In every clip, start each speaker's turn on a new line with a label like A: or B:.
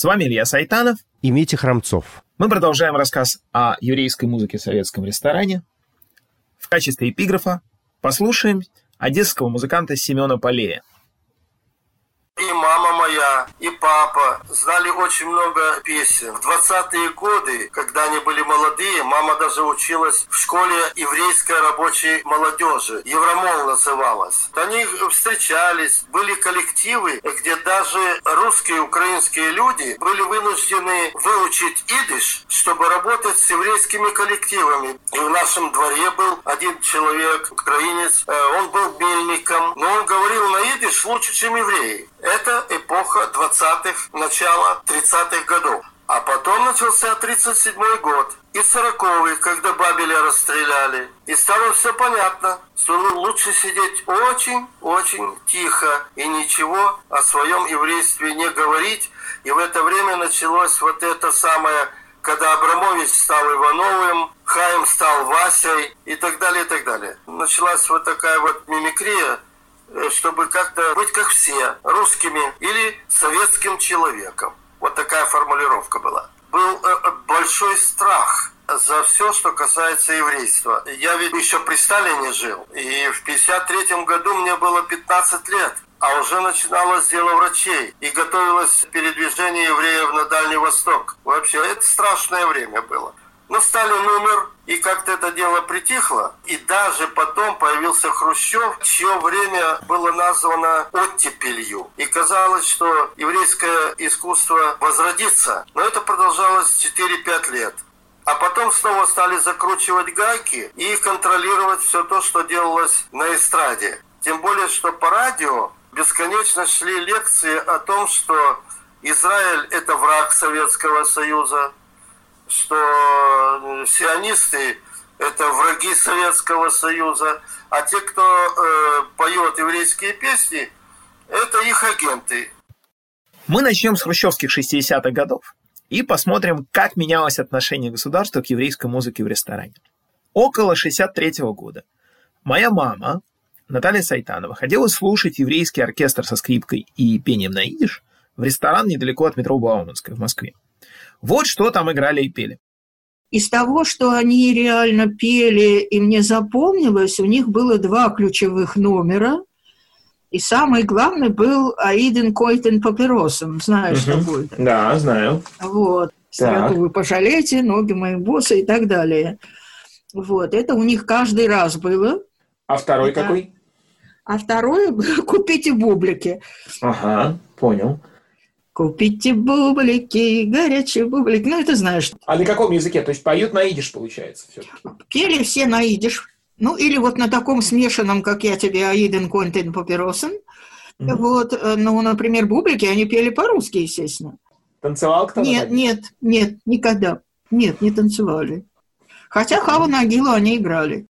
A: С вами Илья Сайтанов.
B: И Митя Храмцов.
A: Мы продолжаем рассказ о еврейской музыке в советском ресторане. В качестве эпиграфа послушаем одесского музыканта Семена Полея –
C: и папа знали очень много песен. В 20-е годы, когда они были молодые, мама даже училась в школе еврейской рабочей молодежи. Евромол называлась. Они встречались, были коллективы, где даже русские украинские люди были вынуждены выучить идиш, чтобы работать с еврейскими коллективами. И в нашем дворе был один человек, украинец, э, он был мельником, но он говорил на идиш лучше, чем евреи. Это эпоха 20-х, начало 30-х годов. А потом начался 37-й год и 40-й, когда Бабеля расстреляли. И стало все понятно, что лучше сидеть очень-очень тихо и ничего о своем еврействе не говорить. И в это время началось вот это самое, когда Абрамович стал Ивановым, Хаим стал Васей и так далее, и так далее. Началась вот такая вот мимикрия, чтобы как-то быть как все, русскими или советским человеком. Вот такая формулировка была. Был э, э, большой страх за все, что касается еврейства. Я ведь еще при Сталине жил. И в 53 году мне было 15 лет. А уже начиналось дело врачей. И готовилось передвижение евреев на Дальний Восток. Вообще, это страшное время было. Но Сталин умер, и как-то это дело притихло. И даже потом появился Хрущев, чье время было названо оттепелью. И казалось, что еврейское искусство возродится. Но это продолжалось 4-5 лет. А потом снова стали закручивать гайки и контролировать все то, что делалось на эстраде. Тем более, что по радио бесконечно шли лекции о том, что Израиль – это враг Советского Союза, что сионисты – это враги Советского Союза, а те, кто э, поет еврейские песни, это их агенты.
A: Мы начнем с хрущевских 60-х годов и посмотрим, как менялось отношение государства к еврейской музыке в ресторане. Около 63 -го года моя мама, Наталья Сайтанова, ходила слушать еврейский оркестр со скрипкой и пением на идиш в ресторан недалеко от метро Бауманская в Москве. Вот что там играли и пели.
D: Из того, что они реально пели, и мне запомнилось, у них было два ключевых номера. И самый главный был Аиден Койтен Папиросом. Знаешь угу. такой?
A: Да, знаю.
D: Вот. Страту вы пожалеете, ноги мои боссы и так далее. Вот. Это у них каждый раз было.
A: А второй Это... какой?
D: А второй – купите бублики.
A: Ага, понял.
D: Купите бублики, горячие бублики. Ну, это знаешь.
A: А на каком языке? То есть поют на идиш, получается?
D: Пели все на идиш. Ну, или вот на таком смешанном, как я тебе, Аиден Контен Папиросен. Mm-hmm. Вот, э, ну, например, бублики, они пели по-русски, естественно.
A: Танцевал кто-то?
D: Нет, нет, нет, никогда. Нет, не танцевали. Хотя Хава Нагилу они играли.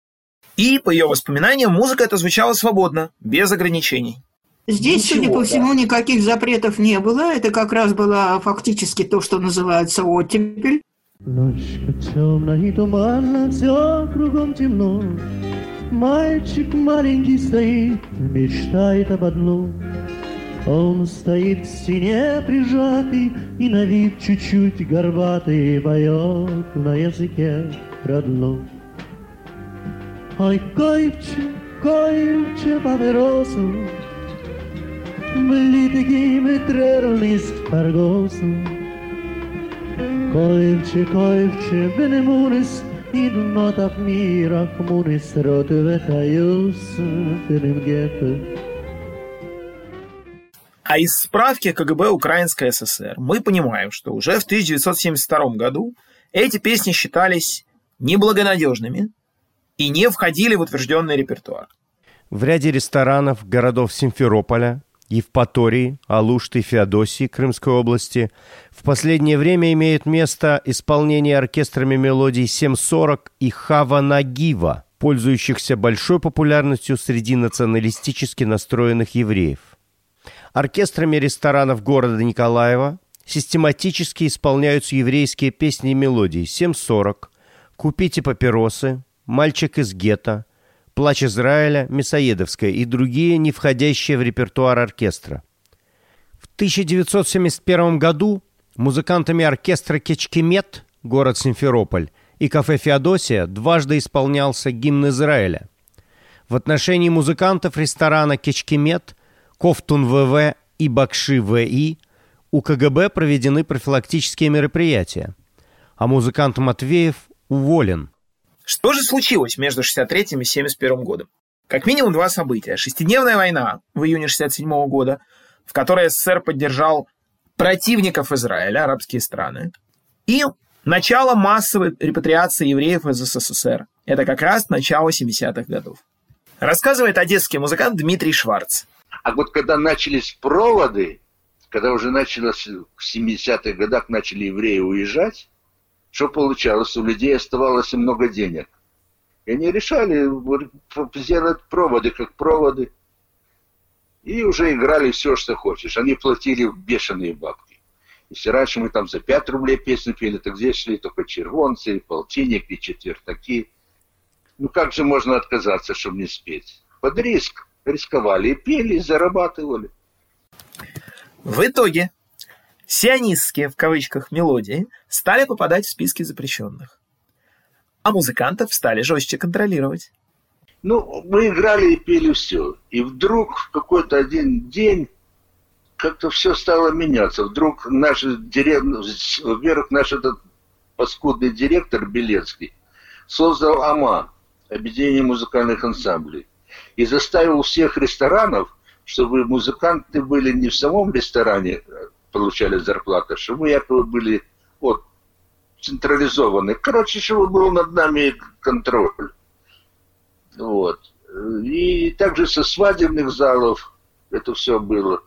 A: И, по ее воспоминаниям, музыка эта звучала свободно, без ограничений.
D: Здесь, Ничего, судя по всему, да. никаких запретов не было. Это как раз было фактически то, что называется оттепель. Ночка темная и туманно, все кругом темно. Мальчик маленький стоит, мечтает об одном. Он стоит в стене прижатый и на вид чуть-чуть горбатый поет на языке родном. Ой, койче, kończy papierosu, blitygimy trerlis pargosu. Kończy, kończy, benemunis, idnotaf mirak munis benem gepe.
A: А из справки КГБ Украинской ССР мы понимаем, что уже в 1972 году эти песни считались неблагонадежными и не входили в утвержденный репертуар.
B: В ряде ресторанов городов Симферополя, Евпатории, Алушты, Феодосии Крымской области в последнее время имеет место исполнение оркестрами мелодий 740 и Хава Нагива, пользующихся большой популярностью среди националистически настроенных евреев. Оркестрами ресторанов города Николаева систематически исполняются еврейские песни и мелодии «7.40», «Купите папиросы», «Мальчик из гетто», «Плач Израиля», «Мясоедовская» и другие, не входящие в репертуар оркестра. В 1971 году музыкантами оркестра «Кечкемет» город Симферополь и кафе «Феодосия» дважды исполнялся гимн Израиля. В отношении музыкантов ресторана «Кечкемет» Кофтун ВВ и Бакши ВИ у КГБ проведены профилактические мероприятия, а музыкант Матвеев уволен.
A: Что же случилось между 63 и 71 годом? Как минимум два события. Шестидневная война в июне 67 года, в которой СССР поддержал противников Израиля, арабские страны, и начало массовой репатриации евреев из СССР. Это как раз начало 70-х годов. Рассказывает одесский музыкант Дмитрий Шварц.
E: А вот когда начались проводы, когда уже началось в 70-х годах начали евреи уезжать, что получалось? У людей оставалось много денег. И они решали сделать проводы как проводы. И уже играли все, что хочешь. Они платили бешеные бабки. Если раньше мы там за 5 рублей песню пели, так здесь шли только червонцы, и полтинник, и четвертаки. Ну как же можно отказаться, чтобы не спеть? Под риск рисковали и пели, и зарабатывали.
A: В итоге сионистские, в кавычках, мелодии стали попадать в списки запрещенных. А музыкантов стали жестче контролировать.
E: Ну, мы играли и пели все. И вдруг в какой-то один день как-то все стало меняться. Вдруг наш директор, во-первых, наш этот паскудный директор Белецкий создал АМА, объединение музыкальных ансамблей и заставил всех ресторанов, чтобы музыканты были не в самом ресторане, получали зарплату, чтобы мы якобы были вот, централизованы. Короче, чтобы был над нами контроль. Вот. И также со свадебных залов это все было.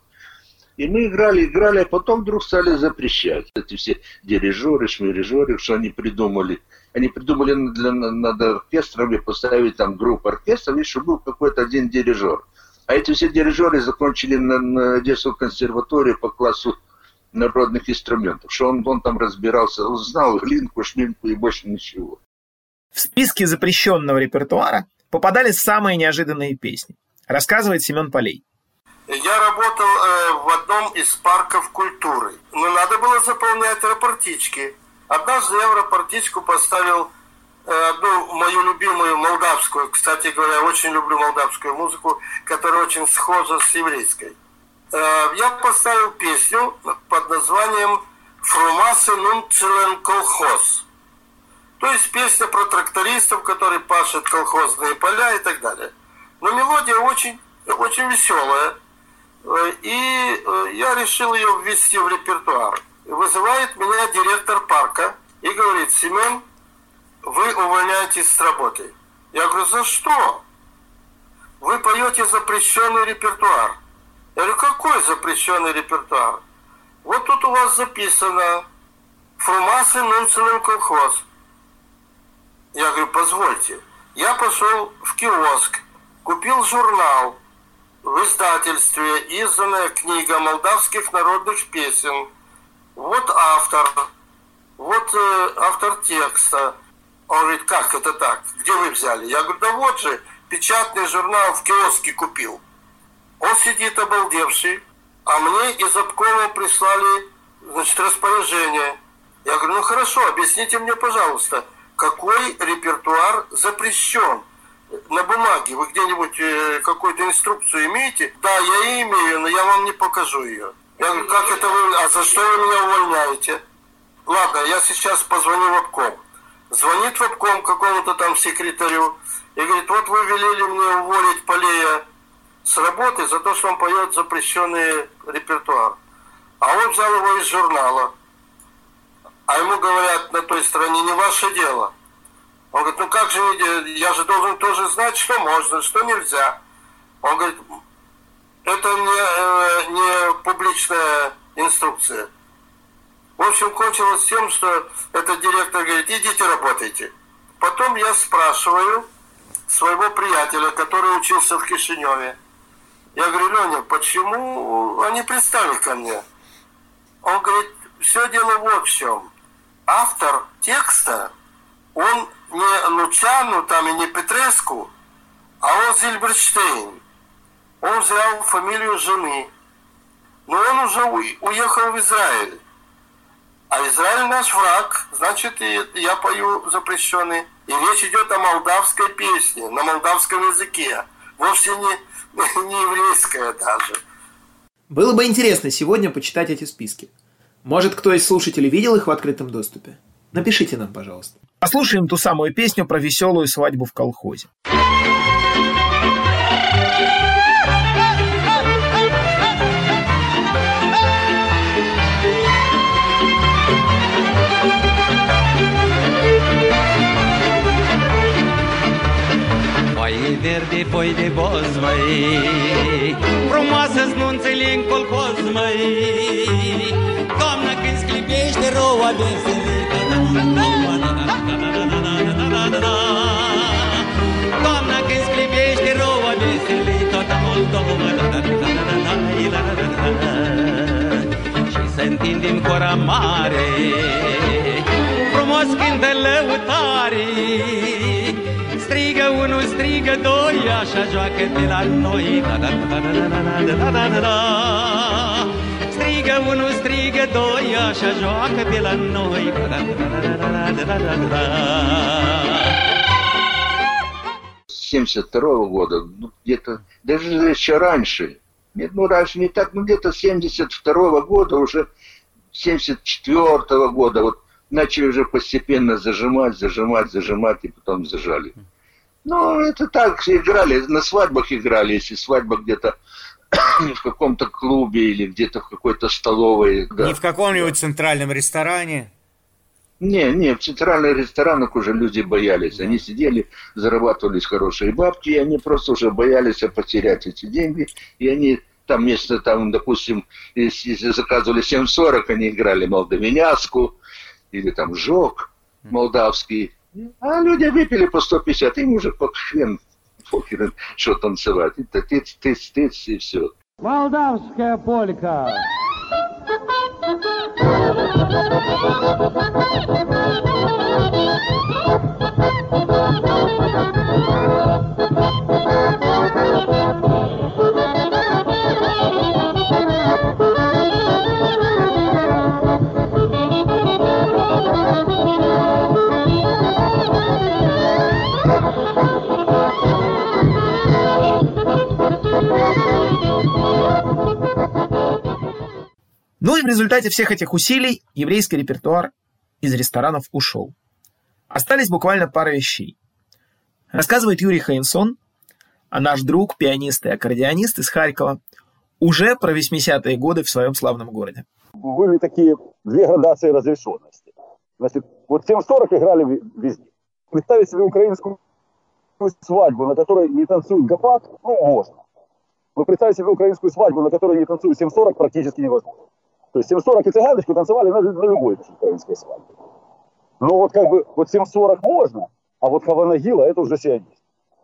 E: И мы играли, играли, а потом вдруг стали запрещать. Эти все дирижеры, шмирижеры, что они придумали – они придумали для, над оркестрами поставить там группу оркестров, и чтобы был какой-то один дирижер. А эти все дирижеры закончили на, на Одесскую консерваторию по классу народных инструментов, что он, он там разбирался, он знал глинку, шминку и больше ничего.
A: В списке запрещенного репертуара попадали самые неожиданные песни, рассказывает Семен Полей.
C: Я работал э, в одном из парков культуры, но надо было заполнять рапортички. Однажды я в рапортичку поставил э, одну мою любимую молдавскую, кстати говоря, очень люблю молдавскую музыку, которая очень схожа с еврейской. Э, я поставил песню под названием «Фрумасы нун целен колхоз». То есть песня про трактористов, которые пашут колхозные поля и так далее. Но мелодия очень, очень веселая. Э, и я решил ее ввести в репертуар вызывает меня директор парка и говорит, Семен, вы увольняетесь с работы. Я говорю, за что? Вы поете запрещенный репертуар. Я говорю, какой запрещенный репертуар? Вот тут у вас записано «Фрумасы Нунцелен колхоз». Я говорю, позвольте. Я пошел в киоск, купил журнал в издательстве, изданная книга молдавских народных песен – вот автор, вот э, автор текста. Он говорит, как это так? Где вы взяли? Я говорю, да вот же, печатный журнал в киоске купил. Он сидит обалдевший, а мне из обкома прислали, значит, распоряжение. Я говорю, ну хорошо, объясните мне, пожалуйста, какой репертуар запрещен? на бумаге вы где-нибудь э, какую-то инструкцию имеете? Да, я имею, но я вам не покажу ее. Я говорю, как это вы, а за что вы меня увольняете? Ладно, я сейчас позвоню в обком. Звонит в обком какому-то там секретарю и говорит, вот вы велели мне уволить Полея с работы за то, что он поет запрещенный репертуар. А он взял его из журнала. А ему говорят на той стороне, не ваше дело. Он говорит, ну как же, я же должен тоже знать, что можно, что нельзя. Он говорит, это не, э, не публичная инструкция. В общем, кончилось тем, что этот директор говорит, идите работайте. Потом я спрашиваю своего приятеля, который учился в Кишиневе. Я говорю, Леня, почему они пристали ко мне? Он говорит, все дело в чем. Автор текста, он не Лучану там и не Петреску, а он Зильберштейн. Он взял фамилию жены. Но он уже уехал в Израиль. А Израиль наш враг, значит, и я пою запрещенный. И речь идет о молдавской песне, на молдавском языке. Вовсе не, не еврейская даже.
A: Было бы интересно сегодня почитать эти списки. Может, кто из слушателей видел их в открытом доступе? Напишите нам, пожалуйста. Послушаем ту самую песню про веселую свадьбу в колхозе.
F: măi, poi de boz, măi Frumoasă-ți nu înțeleg colcos, măi Doamna, când sclipește roa de silică Doamna, când sclipește roa de silică Și să întindem cora mare Frumos cântă lăutarii strigă unul, strigă doi, așa joacă de la noi. Da, da, da, da, da, da, da, da, da. Strigă unul, strigă doi, așa joacă de la noi. Da, da, da, da, da, da, da, da, da.
E: 72 года, ну, где-то, даже еще раньше, нет, ну раньше не так, ну где-то 72 года, уже 74 года, вот начали уже постепенно зажимать, зажимать, зажимать, и потом зажали. Ну, это так, играли, на свадьбах играли, если свадьба где-то в каком-то клубе или где-то в какой-то столовой. Да.
G: Не в каком-нибудь центральном ресторане?
E: Не, не, в центральных ресторанах уже люди боялись. Они сидели, зарабатывались хорошие бабки, и они просто уже боялись потерять эти деньги. И они там вместо, там, допустим, если заказывали 7.40, они играли молдавиняску или там жог молдавский. А люди выпили по 150, им уже под хрен похер, что танцевать. Это тыц, тыц, тыц и все.
F: Молдавская полька.
A: Ну и в результате всех этих усилий еврейский репертуар из ресторанов ушел. Остались буквально пара вещей. Рассказывает Юрий Хайнсон, а наш друг, пианист и аккордеонист из Харькова, уже про 80-е годы в своем славном городе.
H: Были такие две градации разрешенности. Значит, вот 740 играли везде. Представить себе украинскую свадьбу, на которой не танцует гопак, ну, можно. Но представить себе украинскую свадьбу, на которой не танцует 740, практически невозможно. То есть 740 и цыганочку танцевали на, на любой украинской свадьбе. Но вот как бы вот 740 можно, а вот Хаванагила это уже сионист.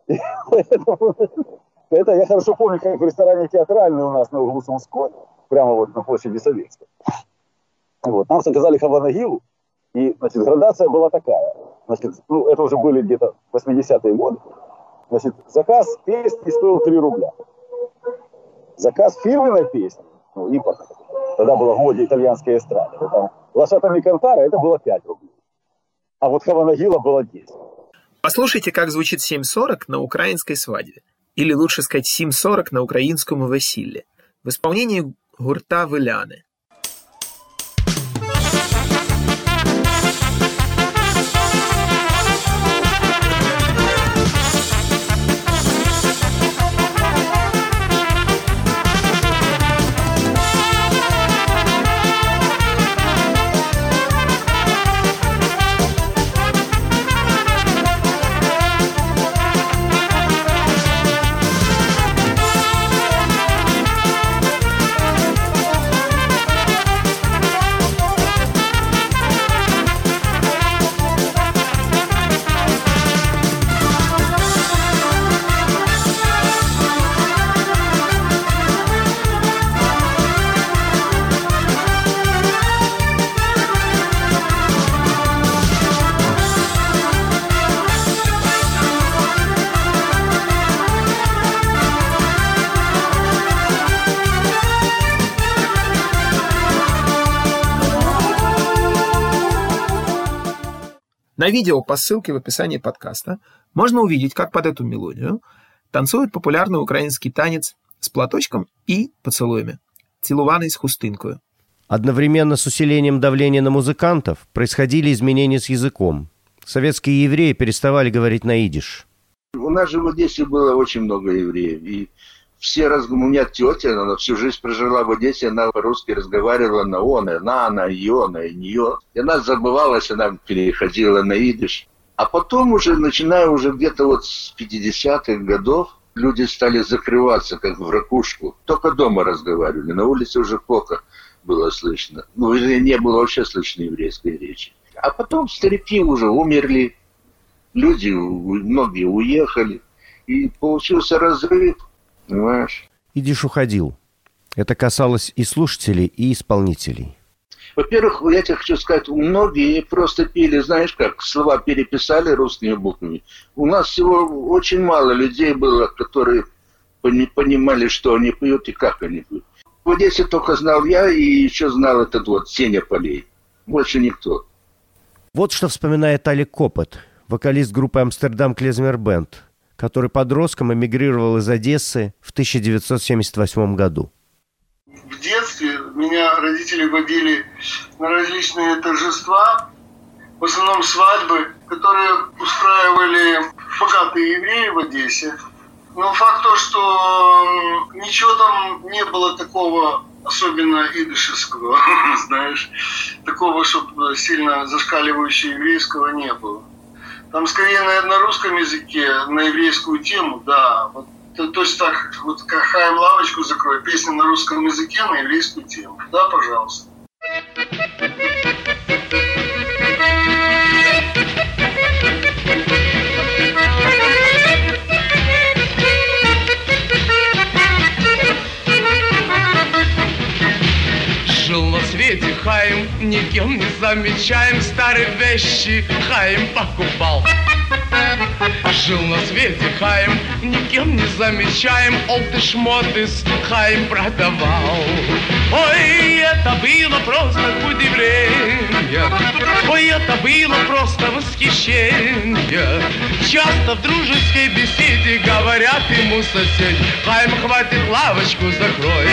H: Это я хорошо помню, как в ресторане театральный у нас на углу Сумской, прямо вот на площади Советской. Вот, нам заказали Хаванагилу, и значит, градация была такая. Значит, ну, это уже были где-то 80-е годы. Значит, заказ песни стоил 3 рубля. Заказ фирменной песни, ну, импортной, Тогда была в моде итальянская эстрада. Там Лошатами Кантара это было 5 рублей. А вот Хаванагила было 10.
A: Послушайте, как звучит 7.40 на украинской свадьбе. Или лучше сказать 7.40 на украинском весіллі. В исполнении гурта «Виляни». На видео по ссылке в описании подкаста можно увидеть, как под эту мелодию танцует популярный украинский танец с платочком и поцелуями. Целуваный с хустынкою.
B: Одновременно с усилением давления на музыкантов происходили изменения с языком. Советские евреи переставали говорить на идиш.
E: У нас же в Одессе было очень много евреев. И все раз... У меня тетя, она всю жизнь прожила в Одессе, она по-русски разговаривала на он, и на, на, ее, на, и нее. И она забывалась, она переходила на идиш. А потом уже, начиная уже где-то вот с 50-х годов, люди стали закрываться, как в ракушку. Только дома разговаривали, на улице уже плохо было слышно. Ну, или не было вообще слышно еврейской речи. А потом старики уже умерли, люди, многие уехали, и получился разрыв, понимаешь?
B: Идиш уходил. Это касалось и слушателей, и исполнителей.
E: Во-первых, я тебе хочу сказать, многие просто пели, знаешь как, слова переписали русскими буквами. У нас всего очень мало людей было, которые пони- понимали, что они поют и как они поют. В Одессе только знал я и еще знал этот вот Сеня Полей. Больше никто.
B: Вот что вспоминает Алик Копот, вокалист группы «Амстердам Клезмер Бенд», который подростком эмигрировал из Одессы в 1978 году.
I: В детстве меня родители водили на различные торжества, в основном свадьбы, которые устраивали богатые евреи в Одессе. Но факт то, что ничего там не было такого особенно идышевского, знаешь, такого, чтобы сильно зашкаливающего еврейского не было. Там скорее на, на русском языке, на еврейскую тему, да. Вот, то, то есть так, вот как Хаем лавочку закрой, песня на русском языке на еврейскую тему. Да, пожалуйста.
J: Свете Хаим, никем не замечаем Старые вещи Хаим покупал. Жил на свете Хаим, никем не замечаем Олды шмоты с Хаим продавал. Ой, это было просто удивление Ой, это было просто восхищение. Часто в дружеской беседе говорят ему соседи Хайм, хватит лавочку закрой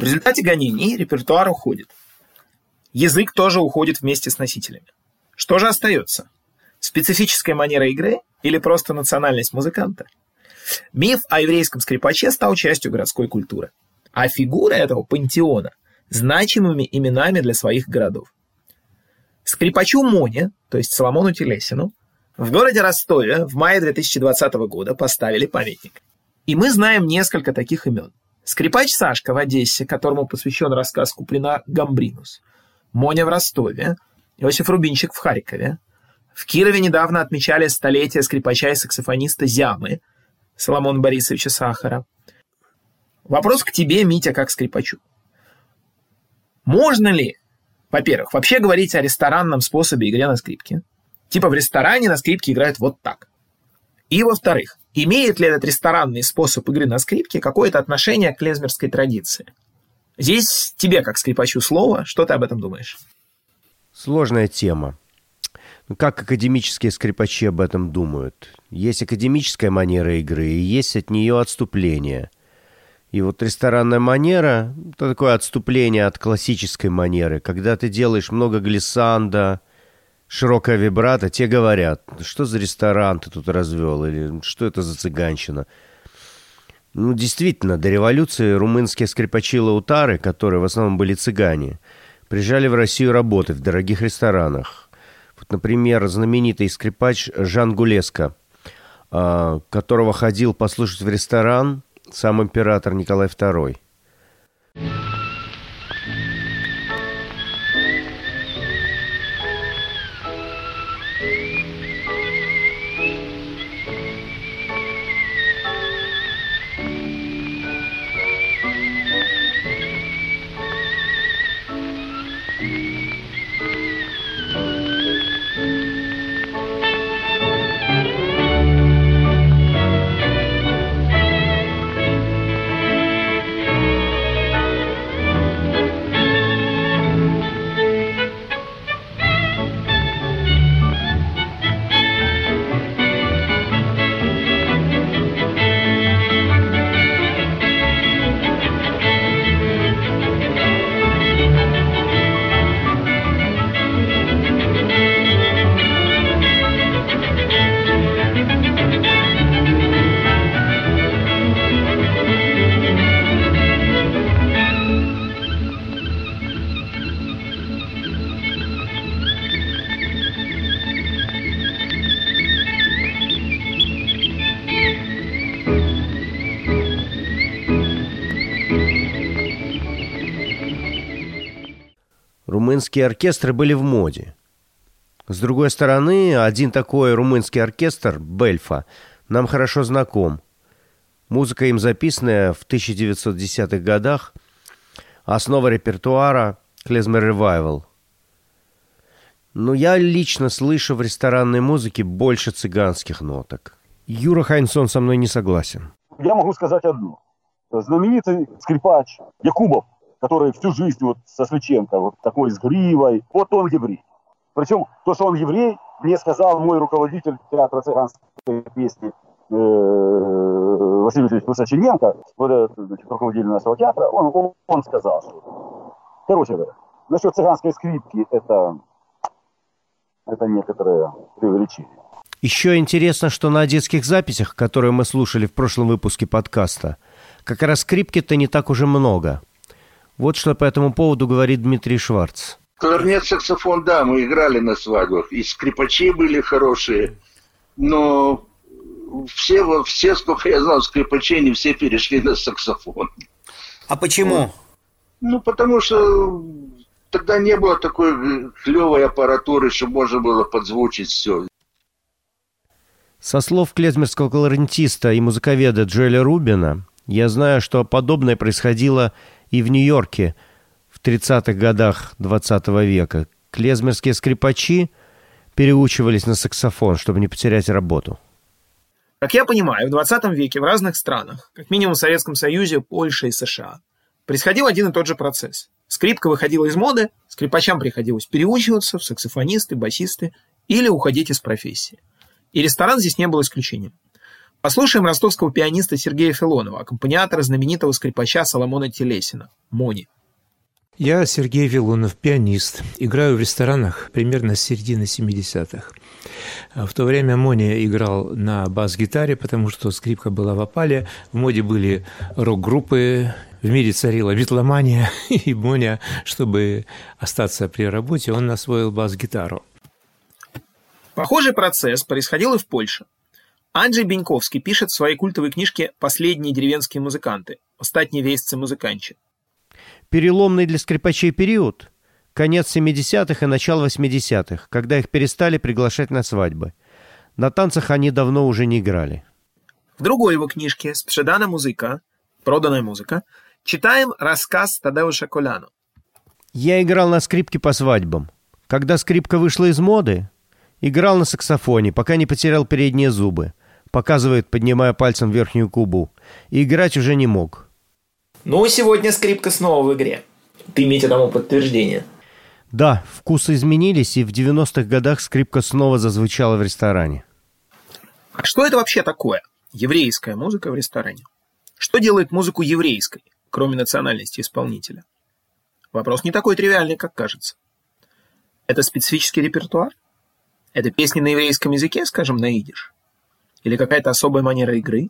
A: в результате гонений репертуар уходит. Язык тоже уходит вместе с носителями. Что же остается? Специфическая манера игры или просто национальность музыканта? Миф о еврейском скрипаче стал частью городской культуры, а фигура этого пантеона – значимыми именами для своих городов. Скрипачу Моне, то есть Соломону Телесину, в городе Ростове в мае 2020 года поставили памятник. И мы знаем несколько таких имен. Скрипач Сашка в Одессе, которому посвящен рассказ Куплина «Гамбринус», Моня в Ростове, Иосиф Рубинчик в Харькове. В Кирове недавно отмечали столетие скрипача и саксофониста Зямы, Соломона Борисовича Сахара. Вопрос к тебе, Митя, как скрипачу. Можно ли, во-первых, вообще говорить о ресторанном способе игры на скрипке? Типа в ресторане на скрипке играют вот так. И во-вторых, имеет ли этот ресторанный способ игры на скрипке какое-то отношение к клезмерской традиции? Здесь тебе, как скрипачу, слово. Что ты об этом думаешь?
B: Сложная тема. Как академические скрипачи об этом думают? Есть академическая манера игры, и есть от нее отступление. И вот ресторанная манера – это такое отступление от классической манеры. Когда ты делаешь много глиссанда, широкая вибрато, те говорят, что за ресторан ты тут развел, или что это за цыганщина. Ну, действительно, до революции румынские скрипачи-лаутары, которые в основном были цыгане, приезжали в Россию работать в дорогих ресторанах. Вот, например, знаменитый скрипач Жан Гулеско, а, которого ходил послушать в ресторан сам император Николай II. Румынские оркестры были в моде. С другой стороны, один такой румынский оркестр, Бельфа, нам хорошо знаком. Музыка им записанная в 1910-х годах, основа репертуара «Клезмер Ревайвал». Но я лично слышу в ресторанной музыке больше цыганских ноток. Юра Хайнсон со мной не согласен.
H: Я могу сказать одно. Знаменитый скрипач Якубов который всю жизнь вот со Свеченко, вот такой с гривой, вот он еврей. Причем то, что он еврей, мне сказал мой руководитель театра цыганской песни э, Василий Васильевич Высочененко, вот этот, значит, руководитель нашего театра, он, он, он сказал, что, короче говоря, насчет цыганской скрипки это, это некоторое преувеличение.
B: Еще интересно, что на детских записях, которые мы слушали в прошлом выпуске подкаста, как раз скрипки-то не так уже много – вот что по этому поводу говорит Дмитрий Шварц.
E: Кларнет, саксофон, да, мы играли на свадьбах. И скрипачи были хорошие. Но все, все, сколько я знал, скрипачей, не все перешли на саксофон.
G: А почему?
E: Ну, потому что тогда не было такой клевой аппаратуры, чтобы можно было подзвучить все.
B: Со слов клезмерского кларнетиста и музыковеда Джоэля Рубина, я знаю, что подобное происходило и в Нью-Йорке в 30-х годах 20 -го века клезмерские скрипачи переучивались на саксофон, чтобы не потерять работу.
A: Как я понимаю, в 20 веке в разных странах, как минимум в Советском Союзе, Польше и США, происходил один и тот же процесс. Скрипка выходила из моды, скрипачам приходилось переучиваться в саксофонисты, басисты или уходить из профессии. И ресторан здесь не был исключением. Послушаем ростовского пианиста Сергея Филонова, аккомпаниатора знаменитого скрипача Соломона Телесина, Мони.
K: Я Сергей Вилонов, пианист. Играю в ресторанах примерно с середины 70-х. В то время Мони играл на бас-гитаре, потому что скрипка была в опале. В моде были рок-группы, в мире царила битломания, и Моня, чтобы остаться при работе, он освоил бас-гитару.
A: Похожий процесс происходил и в Польше. Анджей Беньковский пишет в своей культовой книжке «Последние деревенские музыканты. Остатние вестцы музыканчи».
B: Переломный для скрипачей период – конец 70-х и начало 80-х, когда их перестали приглашать на свадьбы. На танцах они давно уже не играли.
A: В другой его книжке «Спшедана музыка» «Проданная музыка» читаем рассказ Тадеуша Коляно.
B: Я играл на скрипке по свадьбам. Когда скрипка вышла из моды, Играл на саксофоне, пока не потерял передние зубы. Показывает, поднимая пальцем верхнюю губу. И играть уже не мог.
A: Ну, сегодня скрипка снова в игре. Ты имеете тому подтверждение.
B: Да, вкусы изменились, и в 90-х годах скрипка снова зазвучала в ресторане.
A: А что это вообще такое? Еврейская музыка в ресторане. Что делает музыку еврейской, кроме национальности исполнителя? Вопрос не такой тривиальный, как кажется. Это специфический репертуар? Это песни на еврейском языке, скажем, на идиш? Или какая-то особая манера игры?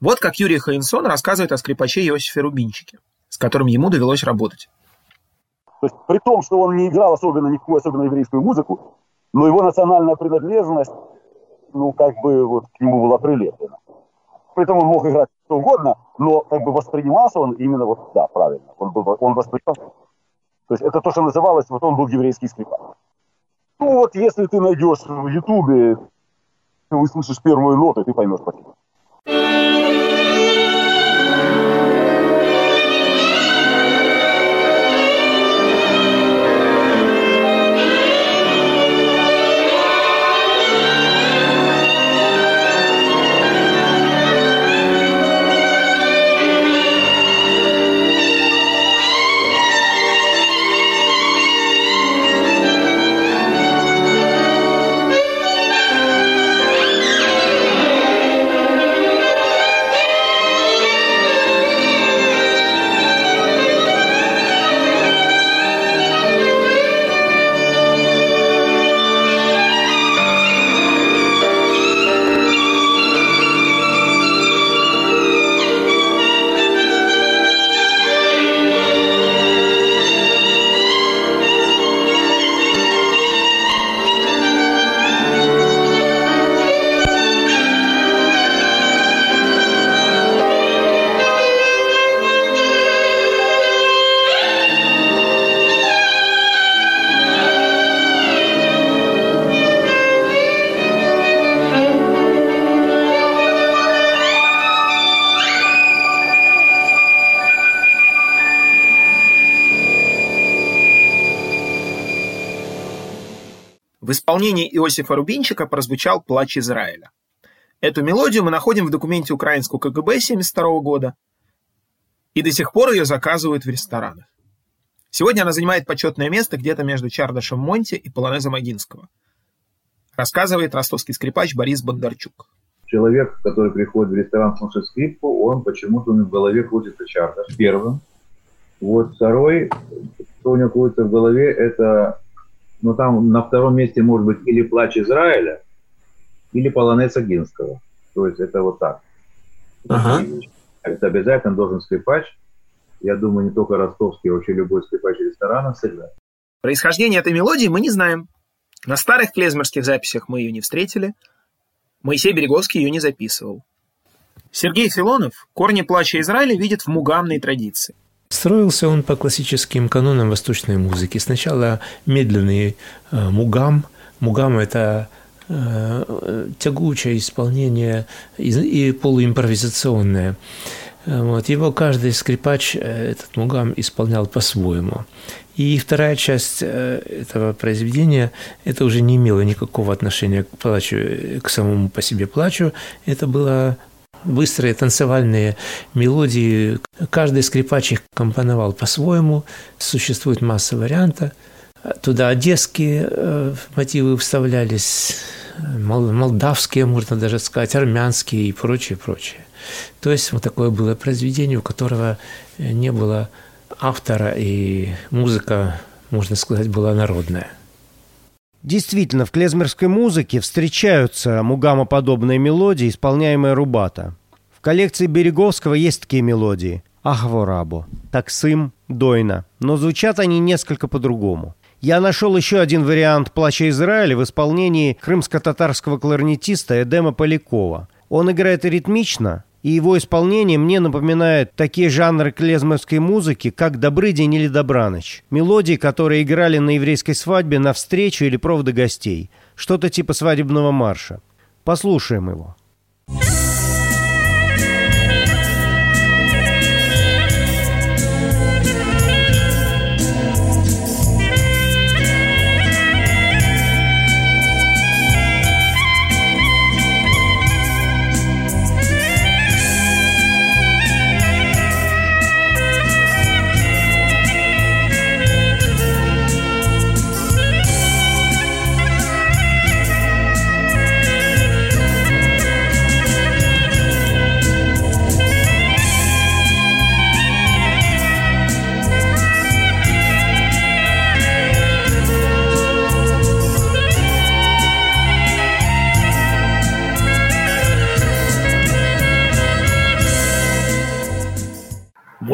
A: Вот как Юрий Хаинсон рассказывает о скрипаче Иосифе Рубинчике, с которым ему довелось работать.
H: То есть при том, что он не играл особенно никакую особенно еврейскую музыку, но его национальная принадлежность, ну, как бы вот к нему была прилеплена. При этом он мог играть что угодно, но как бы воспринимался он именно вот, да, правильно, он, был, он воспринимался. То есть это то, что называлось, вот он был еврейский скрипач. Ну вот, если ты найдешь в Ютубе, ты услышишь первую ноту, ты поймешь почему.
A: В исполнении Иосифа Рубинчика прозвучал «Плач Израиля». Эту мелодию мы находим в документе украинского КГБ 1972 года, и до сих пор ее заказывают в ресторанах. Сегодня она занимает почетное место где-то между Чардашем Монти и Полонезом Агинского. Рассказывает ростовский скрипач Борис Бондарчук.
L: Человек, который приходит в ресторан слушать скрипку, он почему-то в голове крутится Чардаш первым. Вот второй, что у него крутится в голове, это но там на втором месте может быть или «Плач Израиля», или «Полонез Агинского». То есть это вот так. Ага. Это обязательно должен скрипач. Я думаю, не только ростовский, а вообще любой скрипач ресторана сыграть.
A: Происхождение этой мелодии мы не знаем. На старых клезмерских записях мы ее не встретили. Моисей Береговский ее не записывал. Сергей Филонов корни плача Израиля видит в мугамной традиции –
K: Строился он по классическим канонам восточной музыки. Сначала медленный э, мугам. Мугам – это э, тягучее исполнение и, полуимпровизационное. Вот. Его каждый скрипач э, этот мугам исполнял по-своему. И вторая часть э, этого произведения, это уже не имело никакого отношения к плачу, к самому по себе плачу. Это было быстрые танцевальные мелодии. Каждый скрипач их компоновал по-своему. Существует масса вариантов. Туда одесские э, мотивы вставлялись, молдавские, можно даже сказать, армянские и прочее, прочее. То есть вот такое было произведение, у которого не было автора, и музыка, можно сказать, была народная.
B: Действительно, в клезмерской музыке встречаются мугамоподобные мелодии, исполняемые рубата. В коллекции Береговского есть такие мелодии. Ахворабо, Таксым, Дойна. Но звучат они несколько по-другому. Я нашел еще один вариант «Плача Израиля» в исполнении крымско-татарского кларнетиста Эдема Полякова. Он играет ритмично, и его исполнение мне напоминает такие жанры клезмовской музыки, как «Добрый день» или «Добраныч». Мелодии, которые играли на еврейской свадьбе на встречу или проводы гостей. Что-то типа свадебного марша. Послушаем его.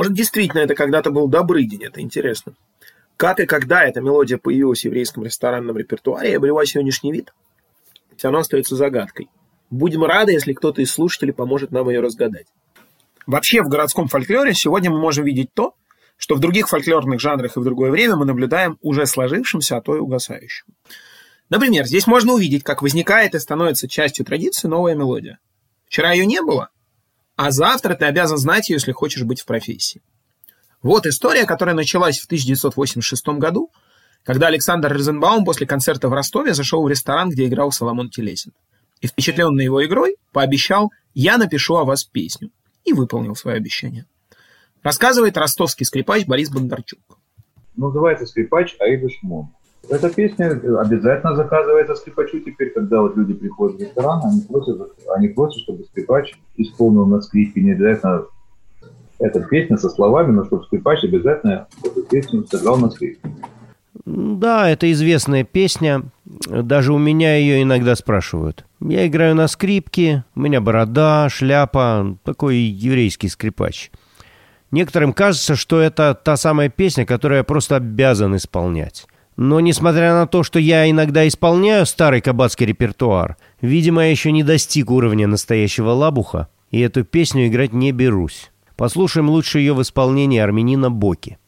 A: Может, действительно, это когда-то был Добрыдень, это интересно. Как и когда эта мелодия появилась в еврейском ресторанном репертуаре и обрела сегодняшний вид, все равно остается загадкой. Будем рады, если кто-то из слушателей поможет нам ее разгадать. Вообще в городском фольклоре сегодня мы можем видеть то, что в других фольклорных жанрах и в другое время мы наблюдаем уже сложившимся, а то и угасающим. Например, здесь можно увидеть, как возникает и становится частью традиции новая мелодия. Вчера ее не было, а завтра ты обязан знать ее, если хочешь быть в профессии. Вот история, которая началась в 1986 году, когда Александр Розенбаум после концерта в Ростове зашел в ресторан, где играл Соломон Телесин. И впечатленный его игрой пообещал «Я напишу о вас песню» и выполнил свое обещание. Рассказывает ростовский скрипач Борис Бондарчук.
L: Называется скрипач Аида Шмон. Эта песня обязательно заказывается скрипачу теперь, когда вот люди приходят в ресторан, они просят, они просят, чтобы скрипач исполнил на скрипке. Не обязательно эта песня со словами, но чтобы скрипач обязательно эту песню сыграл на скрипке.
B: Да, это известная песня. Даже у меня ее иногда спрашивают. Я играю на скрипке, у меня борода, шляпа, такой еврейский скрипач. Некоторым кажется, что это та самая песня, которую я просто обязан исполнять. Но несмотря на то, что я иногда исполняю старый кабацкий репертуар, видимо, я еще не достиг уровня настоящего лабуха, и эту песню играть не берусь. Послушаем лучше ее в исполнении армянина Боки.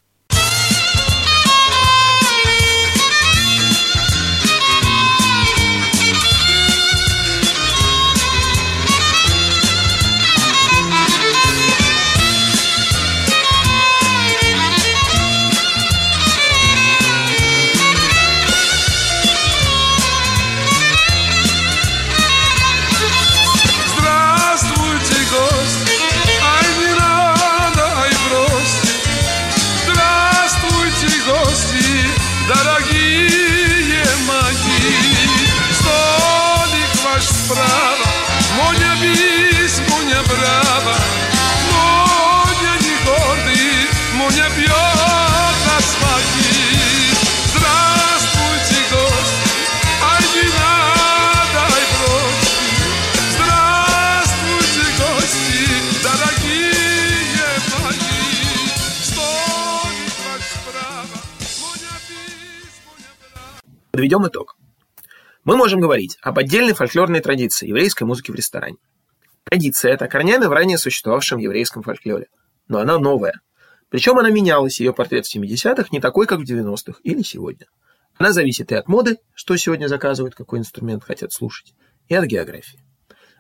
A: Подведем итог. Мы можем говорить об отдельной фольклорной традиции еврейской музыки в ресторане. Традиция эта корнями в ранее существовавшем еврейском фольклоре. Но она новая. Причем она менялась, ее портрет в 70-х не такой, как в 90-х или сегодня. Она зависит и от моды, что сегодня заказывают, какой инструмент хотят слушать, и от географии.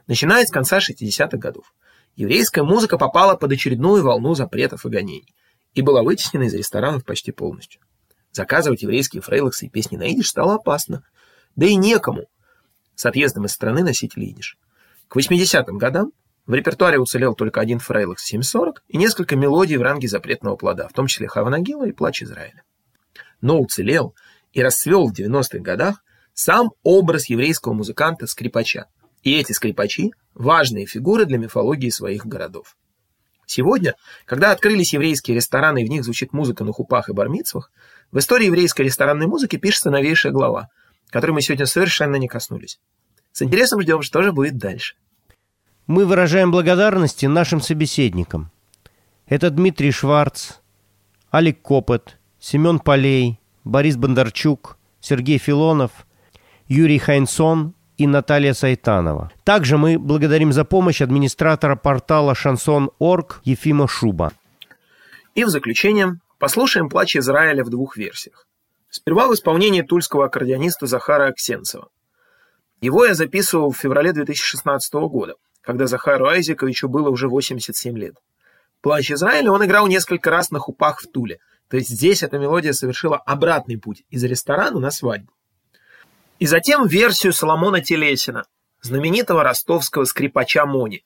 A: Начиная с конца 60-х годов, еврейская музыка попала под очередную волну запретов и гонений и была вытеснена из ресторанов почти полностью. Заказывать еврейские фрейлоксы и песни на идиш стало опасно, да и некому с отъездом из страны носителей идиш. К 80-м годам в репертуаре уцелел только один фрейлокс 740 и несколько мелодий в ранге запретного плода, в том числе Хава Нагила и Плач Израиля. Но уцелел и расцвел в 90-х годах сам образ еврейского музыканта-скрипача. И эти скрипачи – важные фигуры для мифологии своих городов. Сегодня, когда открылись еврейские рестораны и в них звучит музыка на хупах и бармицвах, в истории еврейской ресторанной музыки пишется новейшая глава, которой мы сегодня совершенно не коснулись. С интересом ждем, что же будет дальше.
B: Мы выражаем благодарности нашим собеседникам. Это Дмитрий Шварц, Алик Копот, Семен Полей, Борис Бондарчук, Сергей Филонов, Юрий Хайнсон и Наталья Сайтанова. Также мы благодарим за помощь администратора портала Шансон.орг Ефима Шуба.
A: И в заключение послушаем «Плач Израиля» в двух версиях. Сперва в исполнении тульского аккордеониста Захара Аксенцева. Его я записывал в феврале 2016 года, когда Захару Айзековичу было уже 87 лет. «Плач Израиля» он играл несколько раз на хупах в Туле, то есть здесь эта мелодия совершила обратный путь из ресторана на свадьбу. И затем версию Соломона Телесина, знаменитого ростовского скрипача Мони.